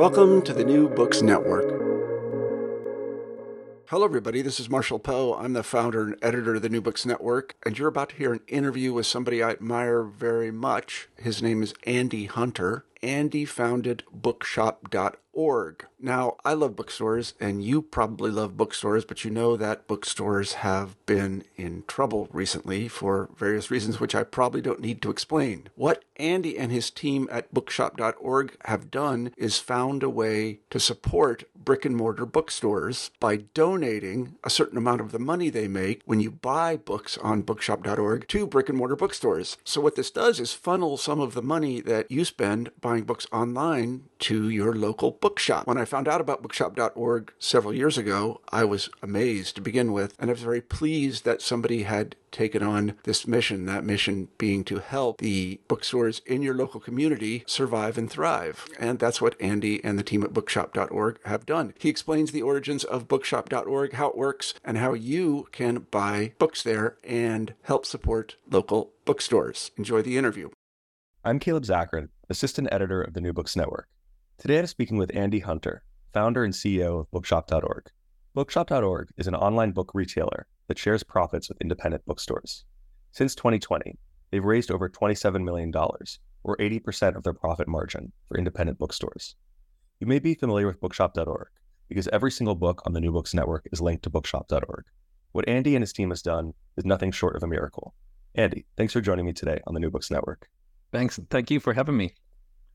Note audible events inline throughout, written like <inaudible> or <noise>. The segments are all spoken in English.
Welcome to the New Books Network. Hello, everybody. This is Marshall Poe. I'm the founder and editor of the New Books Network, and you're about to hear an interview with somebody I admire very much. His name is Andy Hunter. Andy founded bookshop.org. Now, I love bookstores, and you probably love bookstores, but you know that bookstores have been in trouble recently for various reasons, which I probably don't need to explain. What Andy and his team at bookshop.org have done is found a way to support brick and mortar bookstores by donating a certain amount of the money they make when you buy books on bookshop.org to brick and mortar bookstores. So, what this does is funnel some of the money that you spend buying books online to your local bookshop. When I found out about bookshop.org several years ago, I was amazed to begin with, and I was very pleased that somebody had taken on this mission, that mission being to help the bookstores in your local community survive and thrive. And that's what Andy and the team at bookshop.org have done. He explains the origins of bookshop.org, how it works, and how you can buy books there and help support local bookstores. Enjoy the interview. I'm Caleb Zakarin, Assistant Editor of the New Books Network. Today I'm speaking with Andy Hunter, founder and CEO of Bookshop.org. Bookshop.org is an online book retailer that shares profits with independent bookstores. Since 2020, they've raised over $27 million, or 80% of their profit margin, for independent bookstores. You may be familiar with Bookshop.org because every single book on the New Books Network is linked to Bookshop.org. What Andy and his team has done is nothing short of a miracle. Andy, thanks for joining me today on the New Books Network. Thanks. Thank you for having me.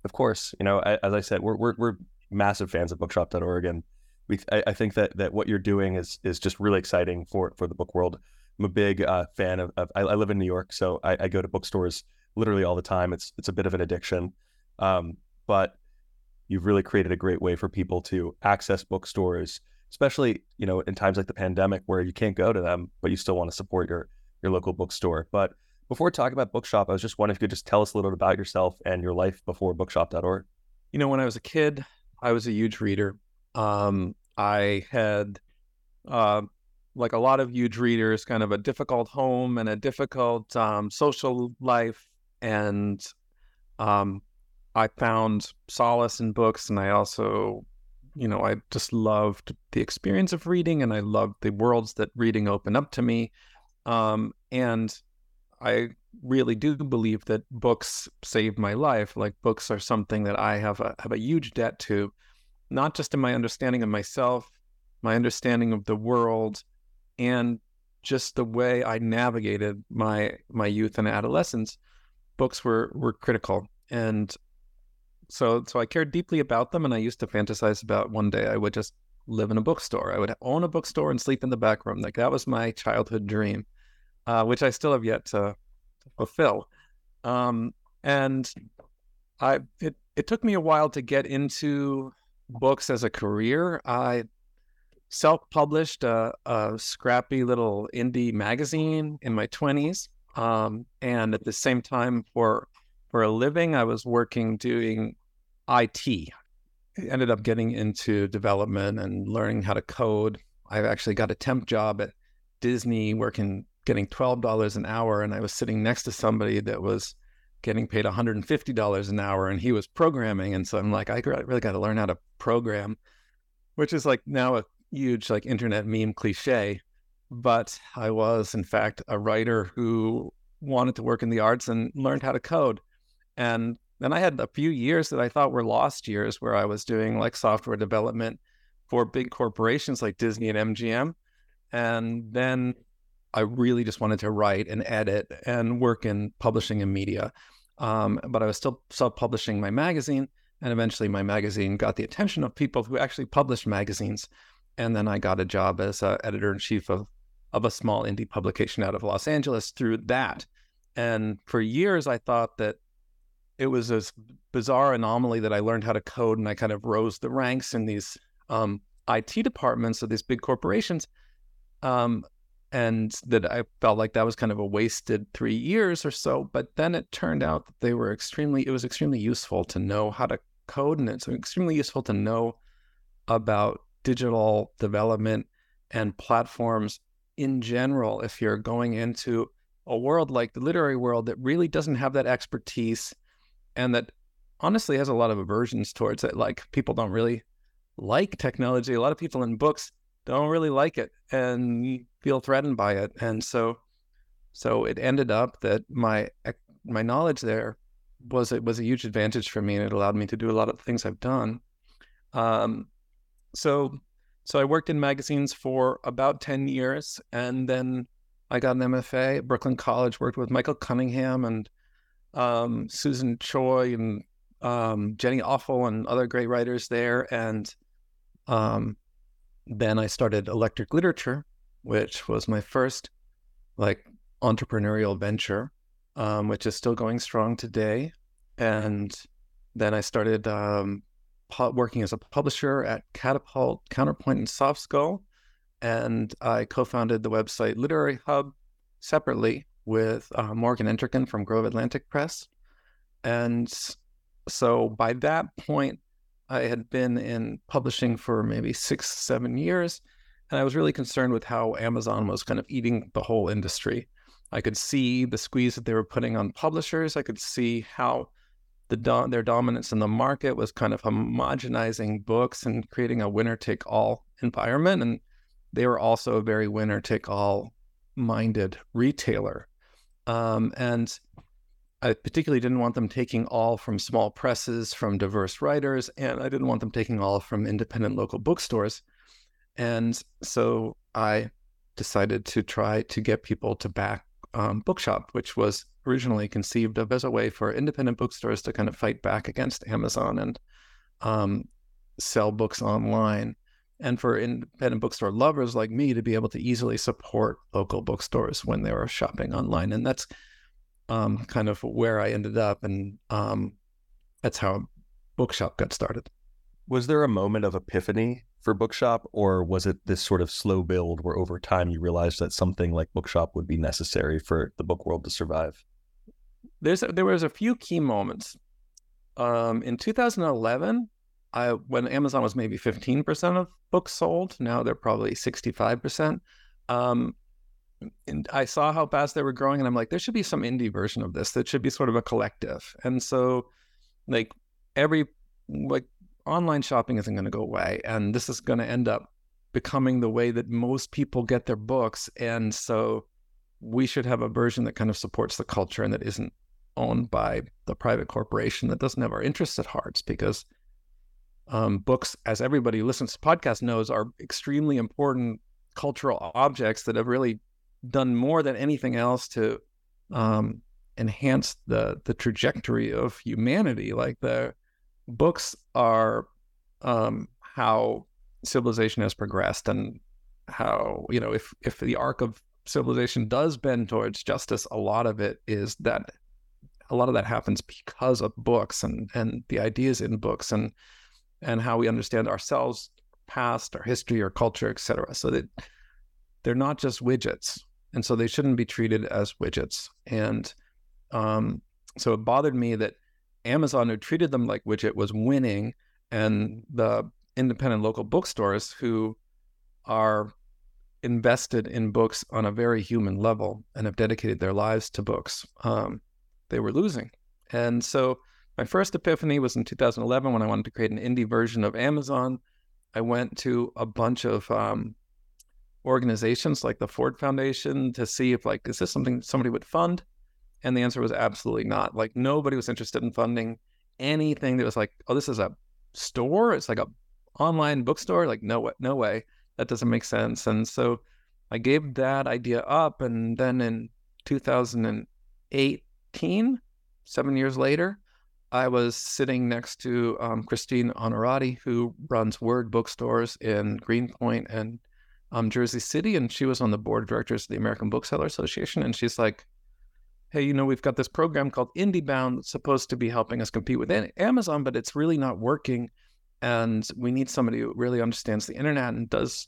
Of course, you know, as I said, we're we're, we're massive fans of Bookshop.org, and we I, I, think that that what you're doing is is just really exciting for for the book world. I'm a big uh, fan of. of I, I, live in New York, so I, I, go to bookstores literally all the time. It's it's a bit of an addiction, um, but you've really created a great way for people to access bookstores, especially you know in times like the pandemic where you can't go to them, but you still want to support your your local bookstore. But before talking about Bookshop, I was just wondering if you could just tell us a little bit about yourself and your life before bookshop.org. You know, when I was a kid, I was a huge reader. Um, I had, uh, like a lot of huge readers, kind of a difficult home and a difficult um, social life. And um, I found solace in books. And I also, you know, I just loved the experience of reading and I loved the worlds that reading opened up to me. Um, and I really do believe that books saved my life. Like books are something that I have a have a huge debt to, not just in my understanding of myself, my understanding of the world, and just the way I navigated my my youth and adolescence. Books were were critical, and so so I cared deeply about them, and I used to fantasize about one day I would just live in a bookstore. I would own a bookstore and sleep in the back room. Like that was my childhood dream uh, which I still have yet to, fulfill. Um, and I it it took me a while to get into books as a career. I self-published a, a scrappy little indie magazine in my twenties, um, and at the same time, for for a living, I was working doing IT, ended up getting into development and learning how to code. I actually got a temp job at Disney working, getting $12 an hour. And I was sitting next to somebody that was getting paid $150 an hour and he was programming. And so I'm like, I really got to learn how to program, which is like now a huge like internet meme cliche. But I was, in fact, a writer who wanted to work in the arts and learned how to code. And then I had a few years that I thought were lost years where I was doing like software development for big corporations like Disney and MGM. And then I really just wanted to write and edit and work in publishing and media. Um, but I was still self publishing my magazine. And eventually my magazine got the attention of people who actually published magazines. And then I got a job as editor in chief of, of a small indie publication out of Los Angeles through that. And for years, I thought that it was this bizarre anomaly that I learned how to code and I kind of rose the ranks in these um, IT departments of these big corporations. Um, and that I felt like that was kind of a wasted three years or so. But then it turned out that they were extremely, it was extremely useful to know how to code and it's extremely useful to know about digital development and platforms in general if you're going into a world like the literary world that really doesn't have that expertise and that honestly has a lot of aversions towards it. Like people don't really like technology. A lot of people in books don't really like it and feel threatened by it. And so, so it ended up that my my knowledge there was it was a huge advantage for me, and it allowed me to do a lot of things I've done. Um, so, so I worked in magazines for about ten years, and then I got an MFA at Brooklyn College. Worked with Michael Cunningham and um, Susan Choi and um, Jenny Offill and other great writers there. And um, then I started Electric Literature, which was my first like entrepreneurial venture, um, which is still going strong today. And then I started um, pu- working as a publisher at Catapult, Counterpoint, and Soft Skull. And I co founded the website Literary Hub separately with uh, Morgan Entrekin from Grove Atlantic Press. And so by that point, I had been in publishing for maybe six, seven years. And I was really concerned with how Amazon was kind of eating the whole industry. I could see the squeeze that they were putting on publishers. I could see how the do- their dominance in the market was kind of homogenizing books and creating a winner take all environment. And they were also a very winner take all minded retailer. Um, and I particularly didn't want them taking all from small presses, from diverse writers, and I didn't want them taking all from independent local bookstores. And so I decided to try to get people to back um, Bookshop, which was originally conceived of as a way for independent bookstores to kind of fight back against Amazon and um, sell books online and for independent bookstore lovers like me to be able to easily support local bookstores when they were shopping online. And that's um, kind of where I ended up. And um, that's how Bookshop got started. Was there a moment of epiphany for Bookshop, or was it this sort of slow build where over time you realized that something like Bookshop would be necessary for the book world to survive? There's a, there was a few key moments. Um, in 2011, I, when Amazon was maybe 15% of books sold, now they're probably 65%. Um, and I saw how fast they were growing, and I'm like, there should be some indie version of this that should be sort of a collective. And so, like, every, like, online shopping isn't going to go away. And this is going to end up becoming the way that most people get their books. And so, we should have a version that kind of supports the culture and that isn't owned by the private corporation that doesn't have our interests at heart because um, books, as everybody who listens to podcasts knows, are extremely important cultural objects that have really done more than anything else to um, enhance the the trajectory of humanity. Like the books are um, how civilization has progressed and how you know if if the arc of civilization does bend towards justice, a lot of it is that a lot of that happens because of books and and the ideas in books and and how we understand ourselves, past, our history, our culture, etc. So that they're not just widgets, and so they shouldn't be treated as widgets. And um, so it bothered me that Amazon, who treated them like widget, was winning, and the independent local bookstores who are invested in books on a very human level and have dedicated their lives to books, um, they were losing. And so my first epiphany was in 2011 when I wanted to create an indie version of Amazon. I went to a bunch of um, organizations like the Ford Foundation to see if like is this something somebody would fund, and the answer was absolutely not. Like nobody was interested in funding anything that was like, oh, this is a store. It's like a online bookstore. Like no way, no way that doesn't make sense. And so I gave that idea up. And then in 2018, seven years later, I was sitting next to um, Christine Onorati, who runs Word bookstores in Greenpoint and um, Jersey City. And she was on the board of directors of the American Bookseller Association. And she's like, hey, you know, we've got this program called IndieBound that's supposed to be helping us compete with Amazon, but it's really not working and we need somebody who really understands the internet and does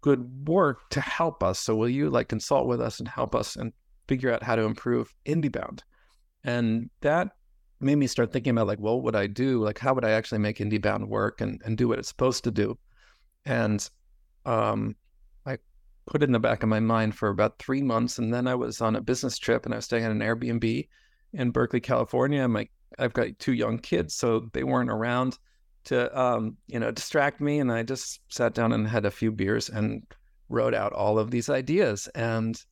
good work to help us. So will you like consult with us and help us and figure out how to improve IndieBound? And that made me start thinking about like, well, what would I do? Like, how would I actually make IndieBound work and, and do what it's supposed to do? And um, put in the back of my mind for about three months. And then I was on a business trip and I was staying at an Airbnb in Berkeley, California. My I've got two young kids, so they weren't around to um, you know distract me and i just sat down and had a few beers and wrote out all of these ideas and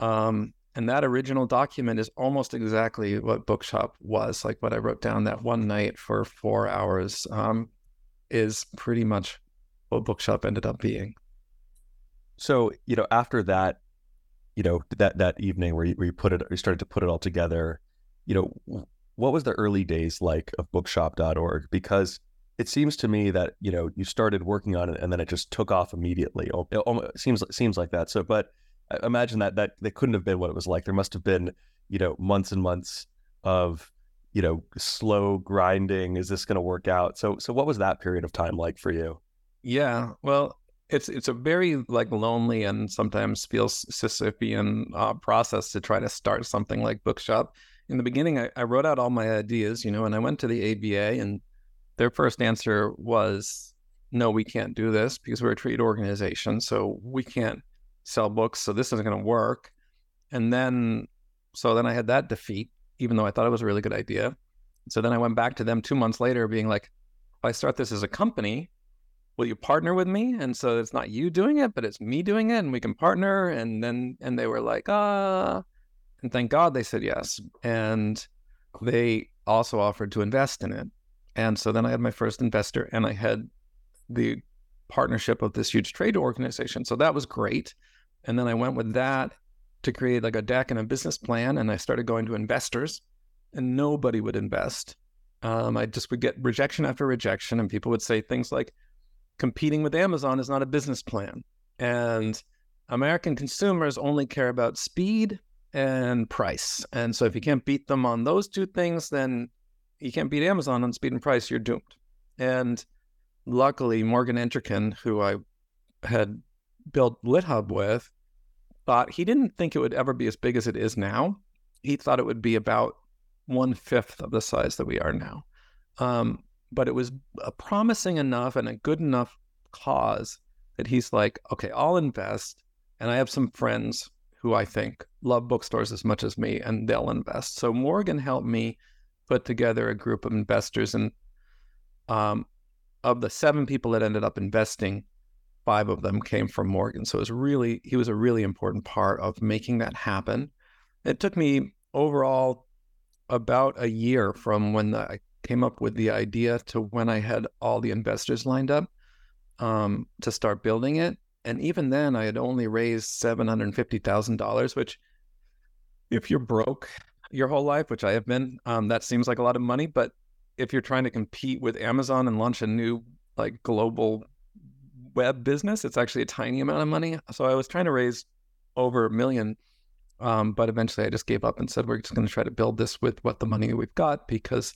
um, and that original document is almost exactly what bookshop was like what i wrote down that one night for four hours um, is pretty much what bookshop ended up being so you know after that you know that that evening where you, where you put it you started to put it all together you know what was the early days like of bookshop.org? Because it seems to me that you know you started working on it and then it just took off immediately. Oh, it seems seems like that. So, but imagine that that that couldn't have been what it was like. There must have been you know months and months of you know slow grinding. Is this going to work out? So, so what was that period of time like for you? Yeah, well, it's it's a very like lonely and sometimes feels Sisyphean uh, process to try to start something like Bookshop in the beginning, I, I wrote out all my ideas, you know, and I went to the ABA, and their first answer was, "No, we can't do this because we're a trade organization, so we can't sell books. So this isn't going to work." And then, so then I had that defeat, even though I thought it was a really good idea. So then I went back to them two months later, being like, "If I start this as a company, will you partner with me?" And so it's not you doing it, but it's me doing it, and we can partner. And then, and they were like, "Ah." And thank God they said yes. And they also offered to invest in it. And so then I had my first investor and I had the partnership of this huge trade organization. So that was great. And then I went with that to create like a deck and a business plan. And I started going to investors and nobody would invest. Um, I just would get rejection after rejection. And people would say things like, competing with Amazon is not a business plan. And American consumers only care about speed and price. And so if you can't beat them on those two things, then you can't beat Amazon on speed and price, you're doomed. And luckily, Morgan Entrekin, who I had built LitHub with, thought he didn't think it would ever be as big as it is now. He thought it would be about one fifth of the size that we are now. Um, but it was a promising enough and a good enough cause that he's like, okay, I'll invest. And I have some friends who I think love bookstores as much as me, and they'll invest. So Morgan helped me put together a group of investors, and um, of the seven people that ended up investing, five of them came from Morgan. So it was really he was a really important part of making that happen. It took me overall about a year from when I came up with the idea to when I had all the investors lined up um, to start building it. And even then, I had only raised $750,000, which, if you're broke your whole life, which I have been, um, that seems like a lot of money. But if you're trying to compete with Amazon and launch a new like global web business, it's actually a tiny amount of money. So I was trying to raise over a million. Um, but eventually I just gave up and said, we're just going to try to build this with what the money we've got because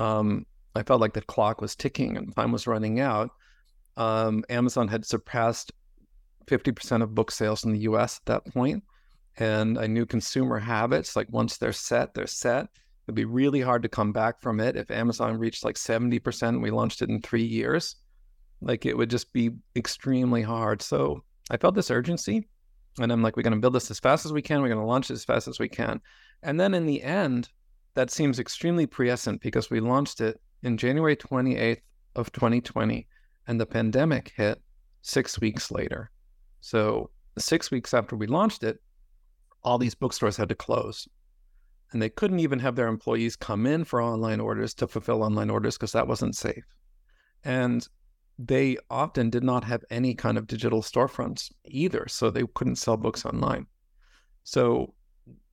um, I felt like the clock was ticking and time was running out. Um, Amazon had surpassed 50% of book sales in the US at that point. And I knew consumer habits, like once they're set, they're set. It'd be really hard to come back from it. If Amazon reached like 70%, we launched it in three years, like it would just be extremely hard. So I felt this urgency. And I'm like, we're going to build this as fast as we can. We're going to launch it as fast as we can. And then in the end, that seems extremely prescient because we launched it in January 28th of 2020 and the pandemic hit six weeks later. So six weeks after we launched it, all these bookstores had to close. And they couldn't even have their employees come in for online orders to fulfill online orders because that wasn't safe. And they often did not have any kind of digital storefronts either. So they couldn't sell books online. So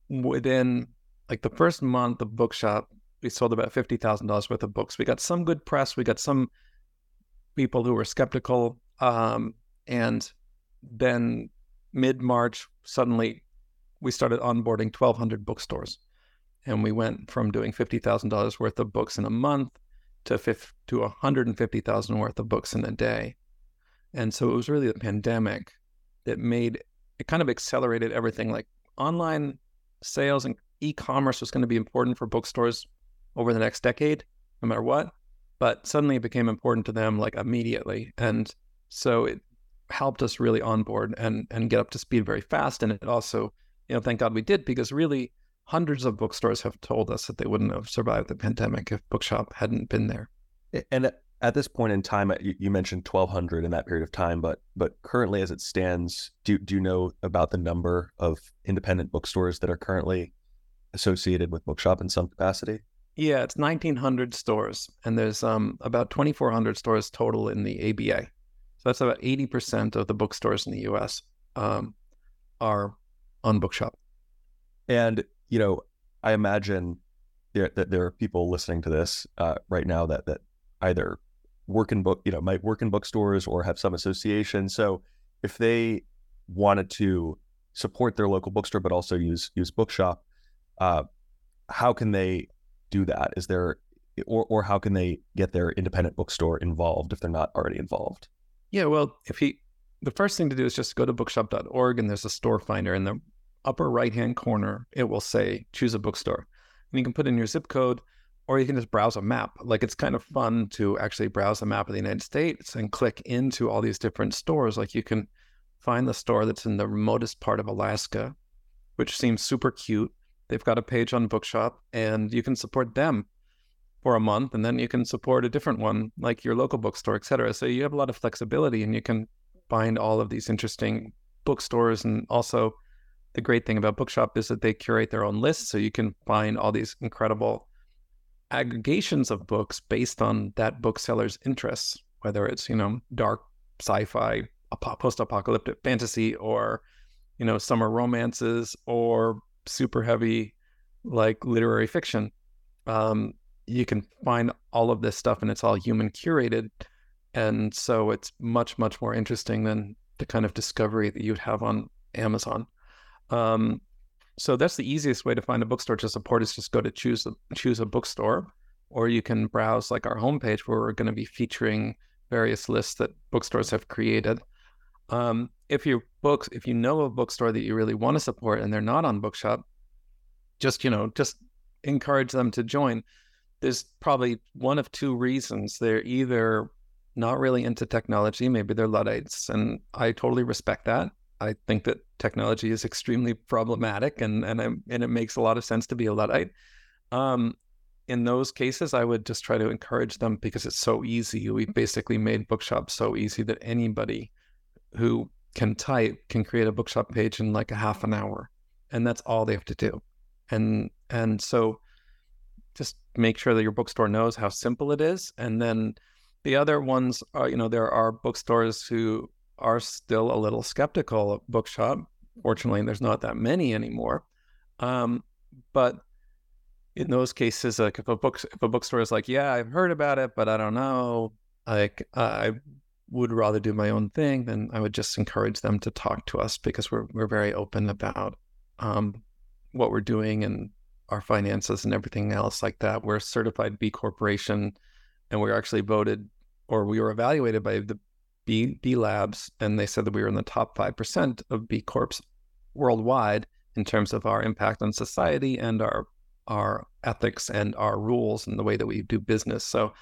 within like the first month of Bookshop, we sold about $50,000 worth of books. We got some good press. We got some people who were skeptical. Um, and then mid March, suddenly we started onboarding 1,200 bookstores. And we went from doing $50,000 worth of books in a month to, 50, to 150,000 worth of books in a day. And so it was really the pandemic that made it kind of accelerated everything. Like online sales and e-commerce was going to be important for bookstores over the next decade, no matter what. But suddenly it became important to them like immediately. And so it helped us really onboard and and get up to speed very fast. And it also, you know, thank God we did because really hundreds of bookstores have told us that they wouldn't have survived the pandemic if Bookshop hadn't been there. And at this point in time, uh, you mentioned 1,200 in that period of time, but but currently, as it stands, do do you know about the number of independent bookstores that are currently associated with Bookshop in some capacity? Yeah, it's 1,900 stores, and there's um, about 2,400 stores total in the ABA. So that's about 80% of the bookstores in the U.S. Um, are on Bookshop. And you know, I imagine there, that there are people listening to this uh, right now that that either work in book, you know, might work in bookstores or have some association. So if they wanted to support their local bookstore but also use use Bookshop, uh, how can they do that? Is there or or how can they get their independent bookstore involved if they're not already involved? Yeah, well, if he the first thing to do is just go to bookshop.org and there's a store finder in the upper right hand corner it will say choose a bookstore. And you can put in your zip code or you can just browse a map. Like it's kind of fun to actually browse a map of the United States and click into all these different stores. Like you can find the store that's in the remotest part of Alaska, which seems super cute. They've got a page on Bookshop and you can support them for a month and then you can support a different one like your local bookstore, et cetera. So you have a lot of flexibility and you can find all of these interesting bookstores. And also the great thing about Bookshop is that they curate their own lists. So you can find all these incredible aggregations of books based on that bookseller's interests, whether it's, you know, dark sci-fi, post-apocalyptic fantasy or, you know, summer romances or super heavy like literary fiction. Um, you can find all of this stuff and it's all human curated. And so it's much, much more interesting than the kind of discovery that you'd have on Amazon. Um, so that's the easiest way to find a bookstore to support is just go to choose a, choose a bookstore, or you can browse like our homepage where we're going to be featuring various lists that bookstores have created. Um, if your books, if you know a bookstore that you really want to support and they're not on Bookshop, just you know, just encourage them to join. There's probably one of two reasons. They're either not really into technology, maybe they're Luddites, and I totally respect that. I think that technology is extremely problematic, and and I'm, and it makes a lot of sense to be a Luddite. Um, in those cases, I would just try to encourage them because it's so easy. We basically made Bookshop so easy that anybody who can type can create a Bookshop page in like a half an hour, and that's all they have to do. And and so, just make sure that your bookstore knows how simple it is, and then the other ones are, you know, there are bookstores who are still a little skeptical of bookshop. Fortunately, there's not that many anymore. Um, but in those cases, like if a book if a bookstore is like, yeah, I've heard about it, but I don't know, like I would rather do my own thing, then I would just encourage them to talk to us because we're we're very open about um, what we're doing and our finances and everything else like that. We're a certified B Corporation, and we're actually voted or we were evaluated by the B, B Labs, and they said that we were in the top 5% of B Corps worldwide in terms of our impact on society and our our ethics and our rules and the way that we do business. So,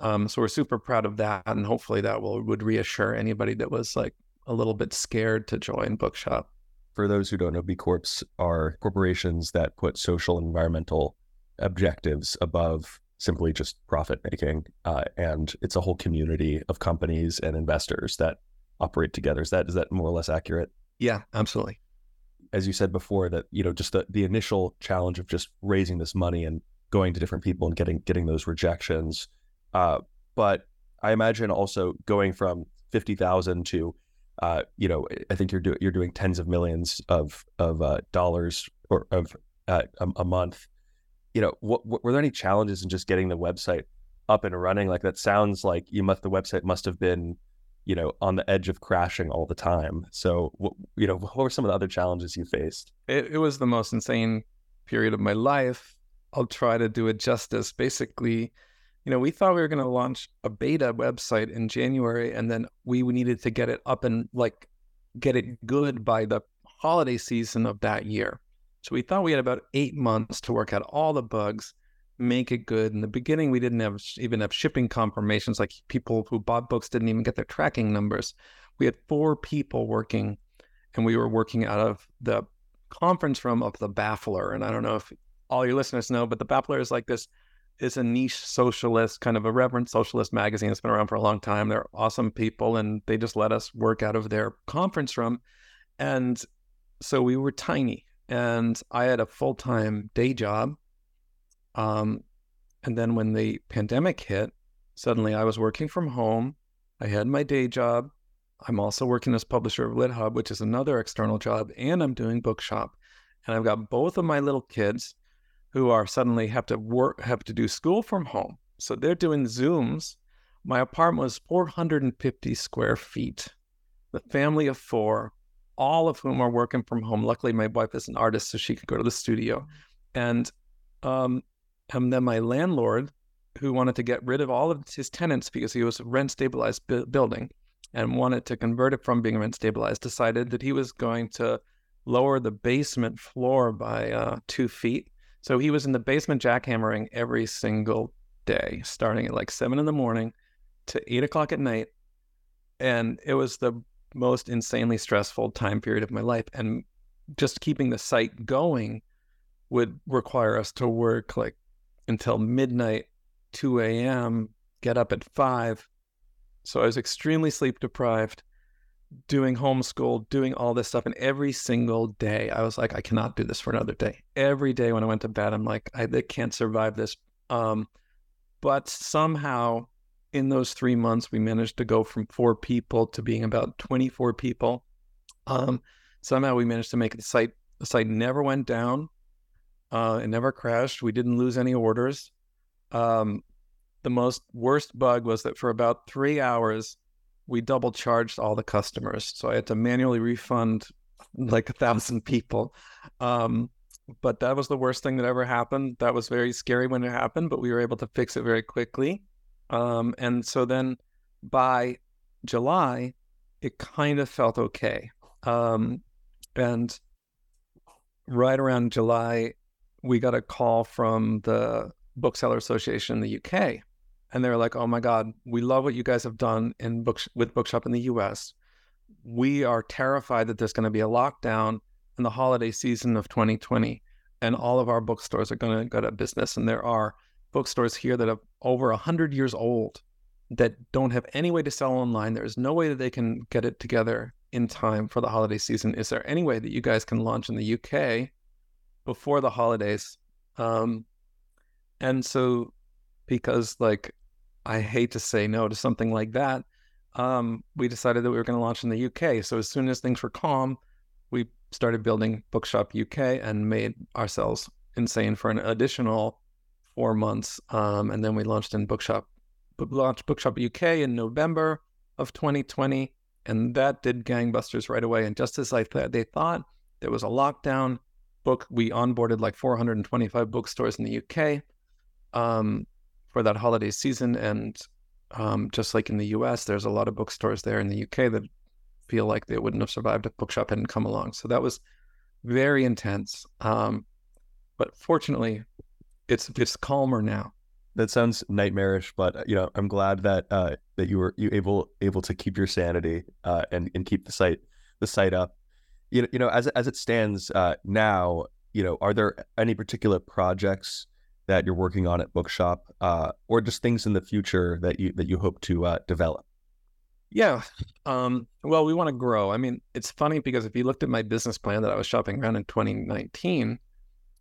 um, so we're super proud of that, and hopefully that will would reassure anybody that was like a little bit scared to join Bookshop. For those who don't know, B Corps are corporations that put social and environmental objectives above simply just profit making, uh, and it's a whole community of companies and investors that operate together. Is that is that more or less accurate? Yeah, absolutely. As you said before, that you know just the, the initial challenge of just raising this money and going to different people and getting getting those rejections uh, but I imagine also going from fifty thousand to, uh, you know, I think you're doing you're doing tens of millions of of uh, dollars or of uh, a, a, month. You know, what, what, were there any challenges in just getting the website up and running? Like that sounds like you must the website must have been, you know, on the edge of crashing all the time. So, what, you know, what were some of the other challenges you faced? It, it was the most insane period of my life. I'll try to do it justice. Basically, you know, we thought we were going to launch a beta website in January, and then we needed to get it up and like get it good by the holiday season of that year. So we thought we had about eight months to work out all the bugs, make it good. In the beginning, we didn't have even have shipping confirmations. Like people who bought books didn't even get their tracking numbers. We had four people working, and we were working out of the conference room of the Baffler. And I don't know if all your listeners know, but the Baffler is like this is a niche socialist, kind of a reverent socialist magazine that's been around for a long time. They're awesome people, and they just let us work out of their conference room. And so we were tiny, and I had a full time day job. Um, and then when the pandemic hit, suddenly I was working from home. I had my day job. I'm also working as publisher of LitHub, which is another external job, and I'm doing Bookshop. And I've got both of my little kids who are suddenly have to work, have to do school from home. So they're doing Zooms. My apartment was 450 square feet. The family of four, all of whom are working from home. Luckily, my wife is an artist, so she could go to the studio. And um, and then my landlord, who wanted to get rid of all of his tenants because he was a rent stabilized bu- building and wanted to convert it from being rent stabilized, decided that he was going to lower the basement floor by uh, two feet so he was in the basement jackhammering every single day, starting at like seven in the morning to eight o'clock at night. And it was the most insanely stressful time period of my life. And just keeping the site going would require us to work like until midnight, 2 a.m., get up at five. So I was extremely sleep deprived doing homeschool, doing all this stuff. And every single day, I was like, I cannot do this for another day. Every day when I went to bed, I'm like, I, I can't survive this. Um, but somehow in those three months, we managed to go from four people to being about 24 people. Um, somehow we managed to make the site, the site never went down. Uh, it never crashed. We didn't lose any orders. Um, the most worst bug was that for about three hours, we double charged all the customers. So I had to manually refund like a thousand people. Um, but that was the worst thing that ever happened. That was very scary when it happened, but we were able to fix it very quickly. Um, and so then by July, it kind of felt okay. Um, and right around July, we got a call from the Bookseller Association in the UK and they're like, "Oh my God, we love what you guys have done in books with Bookshop in the U.S. We are terrified that there's going to be a lockdown in the holiday season of 2020, and all of our bookstores are going to go of business. And there are bookstores here that are over hundred years old that don't have any way to sell online. There is no way that they can get it together in time for the holiday season. Is there any way that you guys can launch in the UK before the holidays?" Um, and so because like I hate to say no to something like that. Um, we decided that we were going to launch in the UK. So as soon as things were calm, we started building Bookshop UK and made ourselves insane for an additional four months. Um, and then we launched in Bookshop, launched Bookshop UK in November of 2020, and that did gangbusters right away. And just as I thought, they thought there was a lockdown. Book we onboarded like 425 bookstores in the UK. Um, for that holiday season. And um, just like in the US, there's a lot of bookstores there in the UK that feel like they wouldn't have survived if Bookshop hadn't come along. So that was very intense. Um, But fortunately, it's it's calmer now. That sounds nightmarish, but you know, I'm glad that uh, that you were you able able to keep your sanity uh, and and keep the site the site up. You know, you know, as as it stands uh, now, you know, are there any particular projects that you're working on at Bookshop, uh, or just things in the future that you that you hope to uh, develop? Yeah. Um, well, we want to grow. I mean, it's funny because if you looked at my business plan that I was shopping around in 2019,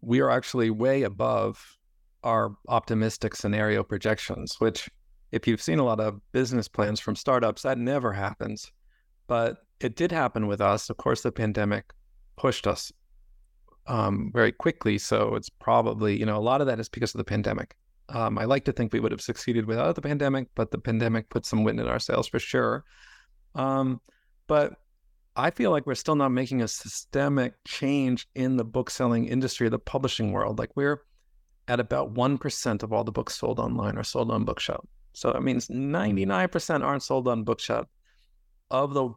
we are actually way above our optimistic scenario projections, which, if you've seen a lot of business plans from startups, that never happens. But it did happen with us. Of course, the pandemic pushed us um, very quickly. So it's probably, you know, a lot of that is because of the pandemic. Um, I like to think we would have succeeded without the pandemic, but the pandemic put some wind in our sails for sure. Um, but I feel like we're still not making a systemic change in the book selling industry, the publishing world. Like we're at about 1% of all the books sold online are sold on Bookshop. So that means 99% aren't sold on Bookshop. Of the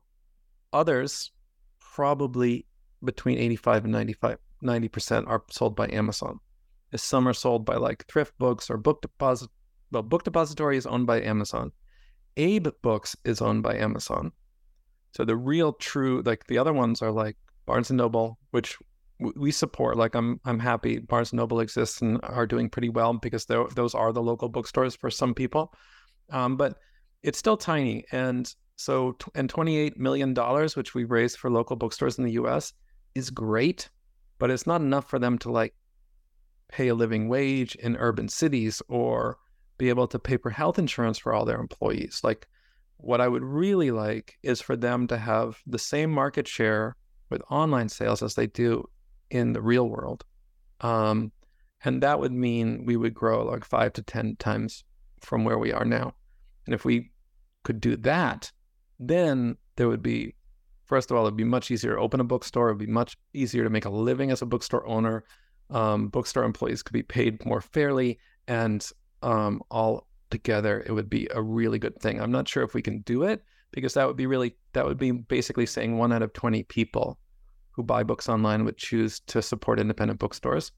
others, probably between 85 and 95, 90% are sold by Amazon some are sold by like thrift books or book deposit. Well, book depository is owned by Amazon. Abe Books is owned by Amazon. So the real true, like the other ones are like Barnes and Noble, which we support. Like I'm, I'm happy Barnes and Noble exists and are doing pretty well because those are the local bookstores for some people. Um, but it's still tiny, and so and 28 million dollars, which we raised for local bookstores in the U.S., is great, but it's not enough for them to like pay a living wage in urban cities or be able to pay for health insurance for all their employees. Like, what I would really like is for them to have the same market share with online sales as they do in the real world. Um, and that would mean we would grow like five to 10 times from where we are now. And if we could do that, then there would be, first of all, it'd be much easier to open a bookstore. It'd be much easier to make a living as a bookstore owner um, bookstore employees could be paid more fairly, and um, all together, it would be a really good thing. I'm not sure if we can do it because that would be really that would be basically saying one out of 20 people who buy books online would choose to support independent bookstores.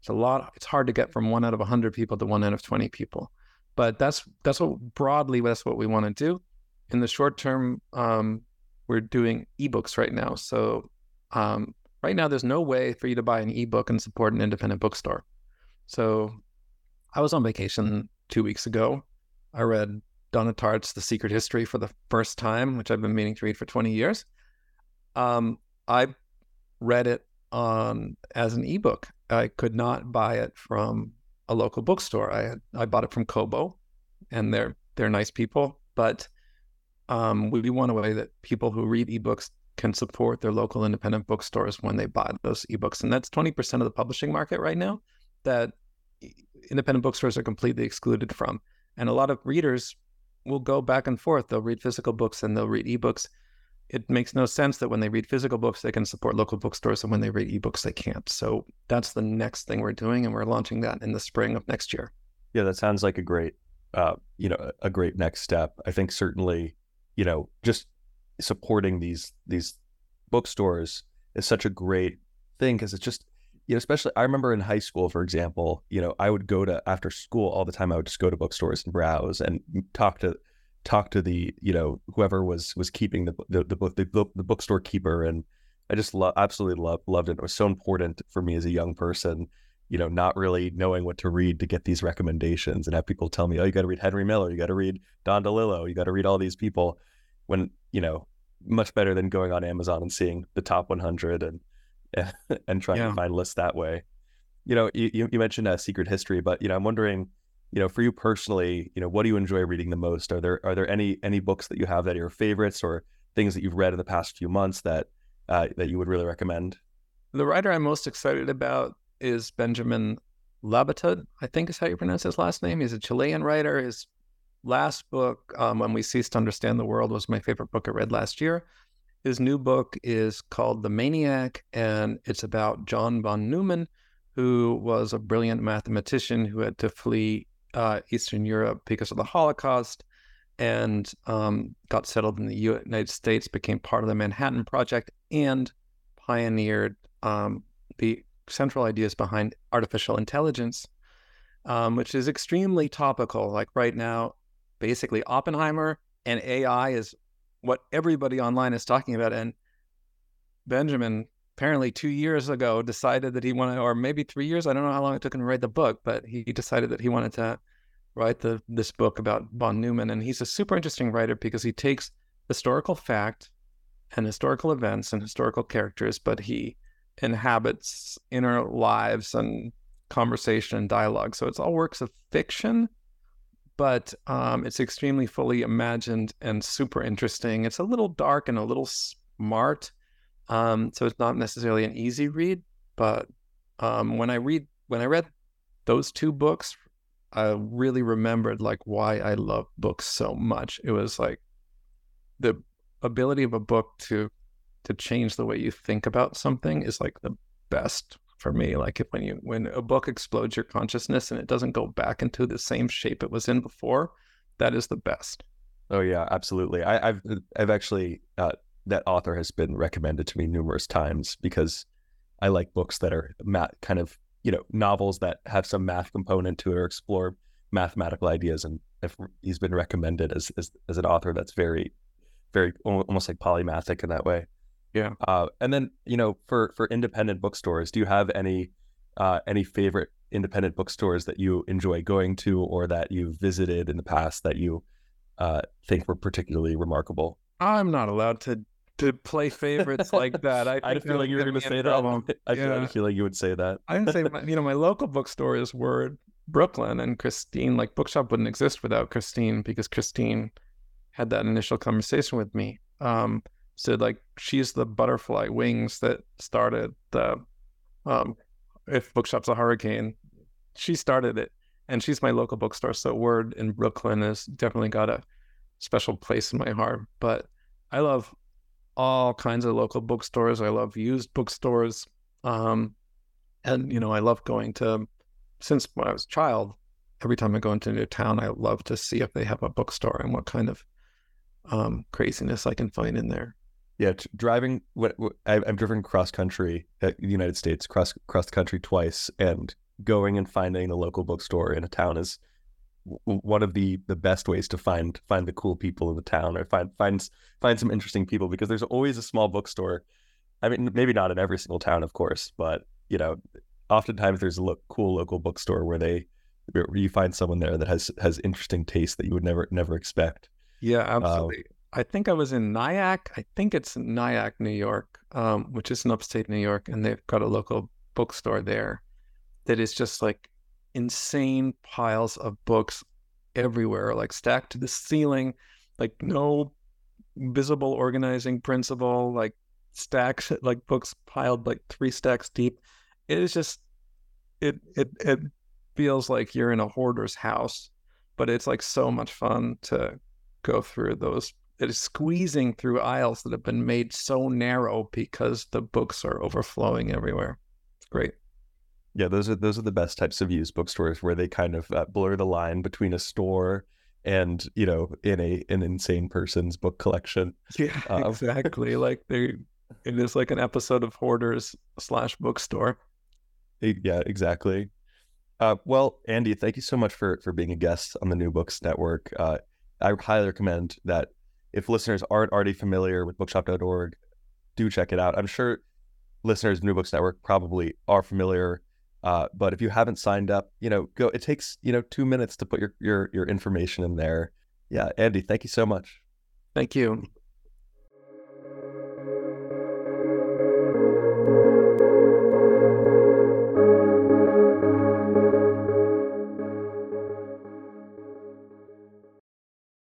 It's a lot. It's hard to get from one out of 100 people to one out of 20 people, but that's that's what broadly that's what we want to do. In the short term, um, we're doing ebooks right now, so um, Right now, there's no way for you to buy an ebook and support an independent bookstore. So I was on vacation two weeks ago. I read Donna Tartt's The Secret History for the first time, which I've been meaning to read for 20 years. Um, I read it on as an ebook. I could not buy it from a local bookstore. I had, I bought it from Kobo, and they're they're nice people, but um, we want a way that people who read ebooks can support their local independent bookstores when they buy those ebooks. And that's 20% of the publishing market right now that independent bookstores are completely excluded from. And a lot of readers will go back and forth. They'll read physical books and they'll read ebooks. It makes no sense that when they read physical books, they can support local bookstores, and when they read ebooks, they can't. So that's the next thing we're doing, and we're launching that in the spring of next year. Yeah, that sounds like a great, uh, you know, a great next step. I think certainly, you know, just supporting these these bookstores is such a great thing because it's just you know especially I remember in high school for example you know I would go to after school all the time I would just go to bookstores and browse and talk to talk to the you know whoever was was keeping the the the book the, the bookstore keeper and I just lo- absolutely loved loved it. It was so important for me as a young person, you know, not really knowing what to read to get these recommendations and have people tell me, oh, you got to read Henry Miller, you got to read Don DeLillo, you got to read all these people when you know much better than going on Amazon and seeing the top 100 and <laughs> and trying yeah. to find lists that way. You know, you you mentioned a uh, secret history, but you know, I'm wondering, you know, for you personally, you know, what do you enjoy reading the most? Are there are there any any books that you have that are your favorites or things that you've read in the past few months that uh, that you would really recommend? The writer I'm most excited about is Benjamin Labatut, I think is how you pronounce his last name. He's a Chilean writer. His last book, um, When We Cease to Understand the World, was my favorite book I read last year. His new book is called The Maniac, and it's about John von Neumann, who was a brilliant mathematician who had to flee uh, Eastern Europe because of the Holocaust and um, got settled in the United States, became part of the Manhattan Project, and pioneered um, the central ideas behind artificial intelligence, um, which is extremely topical. Like right now, basically Oppenheimer and AI is what everybody online is talking about. And Benjamin apparently two years ago decided that he wanted, or maybe three years, I don't know how long it took him to write the book, but he decided that he wanted to write the this book about von Neumann. And he's a super interesting writer because he takes historical fact and historical events and historical characters, but he inhabits inner lives and conversation and dialogue. So it's all works of fiction, but um, it's extremely fully imagined and super interesting. It's a little dark and a little smart. Um, so it's not necessarily an easy read, but um, when I read when I read those two books, I really remembered like why I love books so much. It was like the ability of a book to to change the way you think about something is like the best for me. Like if when you when a book explodes your consciousness and it doesn't go back into the same shape it was in before, that is the best. Oh yeah, absolutely. I, have I've actually uh, that author has been recommended to me numerous times because I like books that are math kind of you know novels that have some math component to it or explore mathematical ideas. And if he's been recommended as as, as an author that's very very almost like polymathic in that way. Yeah. Uh, and then you know for for independent bookstores, do you have any uh, any favorite independent bookstores that you enjoy going to or that you've visited in the past that you uh, think were particularly remarkable? I'm not allowed to to play favorites like that. I, <laughs> I feel like you were going to say that. I feel, <laughs> yeah. I feel like you would say that. I would say, my, you know, my local bookstores were Brooklyn and Christine. Like Bookshop wouldn't exist without Christine because Christine had that initial conversation with me. Um, said like she's the butterfly wings that started the um, if Bookshop's a hurricane. She started it, and she's my local bookstore. So Word in Brooklyn has definitely got a special place in my heart. But I love all kinds of local bookstores. I love used bookstores. Um, and, you know, I love going to, since when I was a child, every time I go into a new town, I love to see if they have a bookstore and what kind of um, craziness I can find in there. Yeah, t- driving. What, what I, have driven cross country at the United States, cross cross the country twice, and going and finding a local bookstore in a town is one of the the best ways to find find the cool people in the town or find find find some interesting people because there's always a small bookstore. I mean, maybe not in every single town, of course, but you know, oftentimes there's a lo- cool local bookstore where they where you find someone there that has has interesting taste that you would never never expect. Yeah, um, absolutely. Um, I think I was in Nyack. I think it's Nyack, New York, um, which is in upstate New York, and they've got a local bookstore there that is just like insane piles of books everywhere, like stacked to the ceiling, like no visible organizing principle, like stacks, <laughs> like books piled like three stacks deep. It is just, it it it feels like you're in a hoarder's house, but it's like so much fun to go through those. It is squeezing through aisles that have been made so narrow because the books are overflowing everywhere. It's great. Yeah, those are those are the best types of used bookstores where they kind of uh, blur the line between a store and you know in a an insane person's book collection. <laughs> Yeah, um, exactly. <laughs> like they, it is like an episode of Hoarders slash bookstore. Yeah, exactly. Uh, well, Andy, thank you so much for for being a guest on the New Books Network. Uh, I highly recommend that if listeners aren't already familiar with bookshop.org, do check it out. I'm sure listeners of New Books Network probably are familiar uh, but if you haven't signed up, you know, go. It takes you know two minutes to put your your your information in there. Yeah, Andy, thank you so much. Thank you.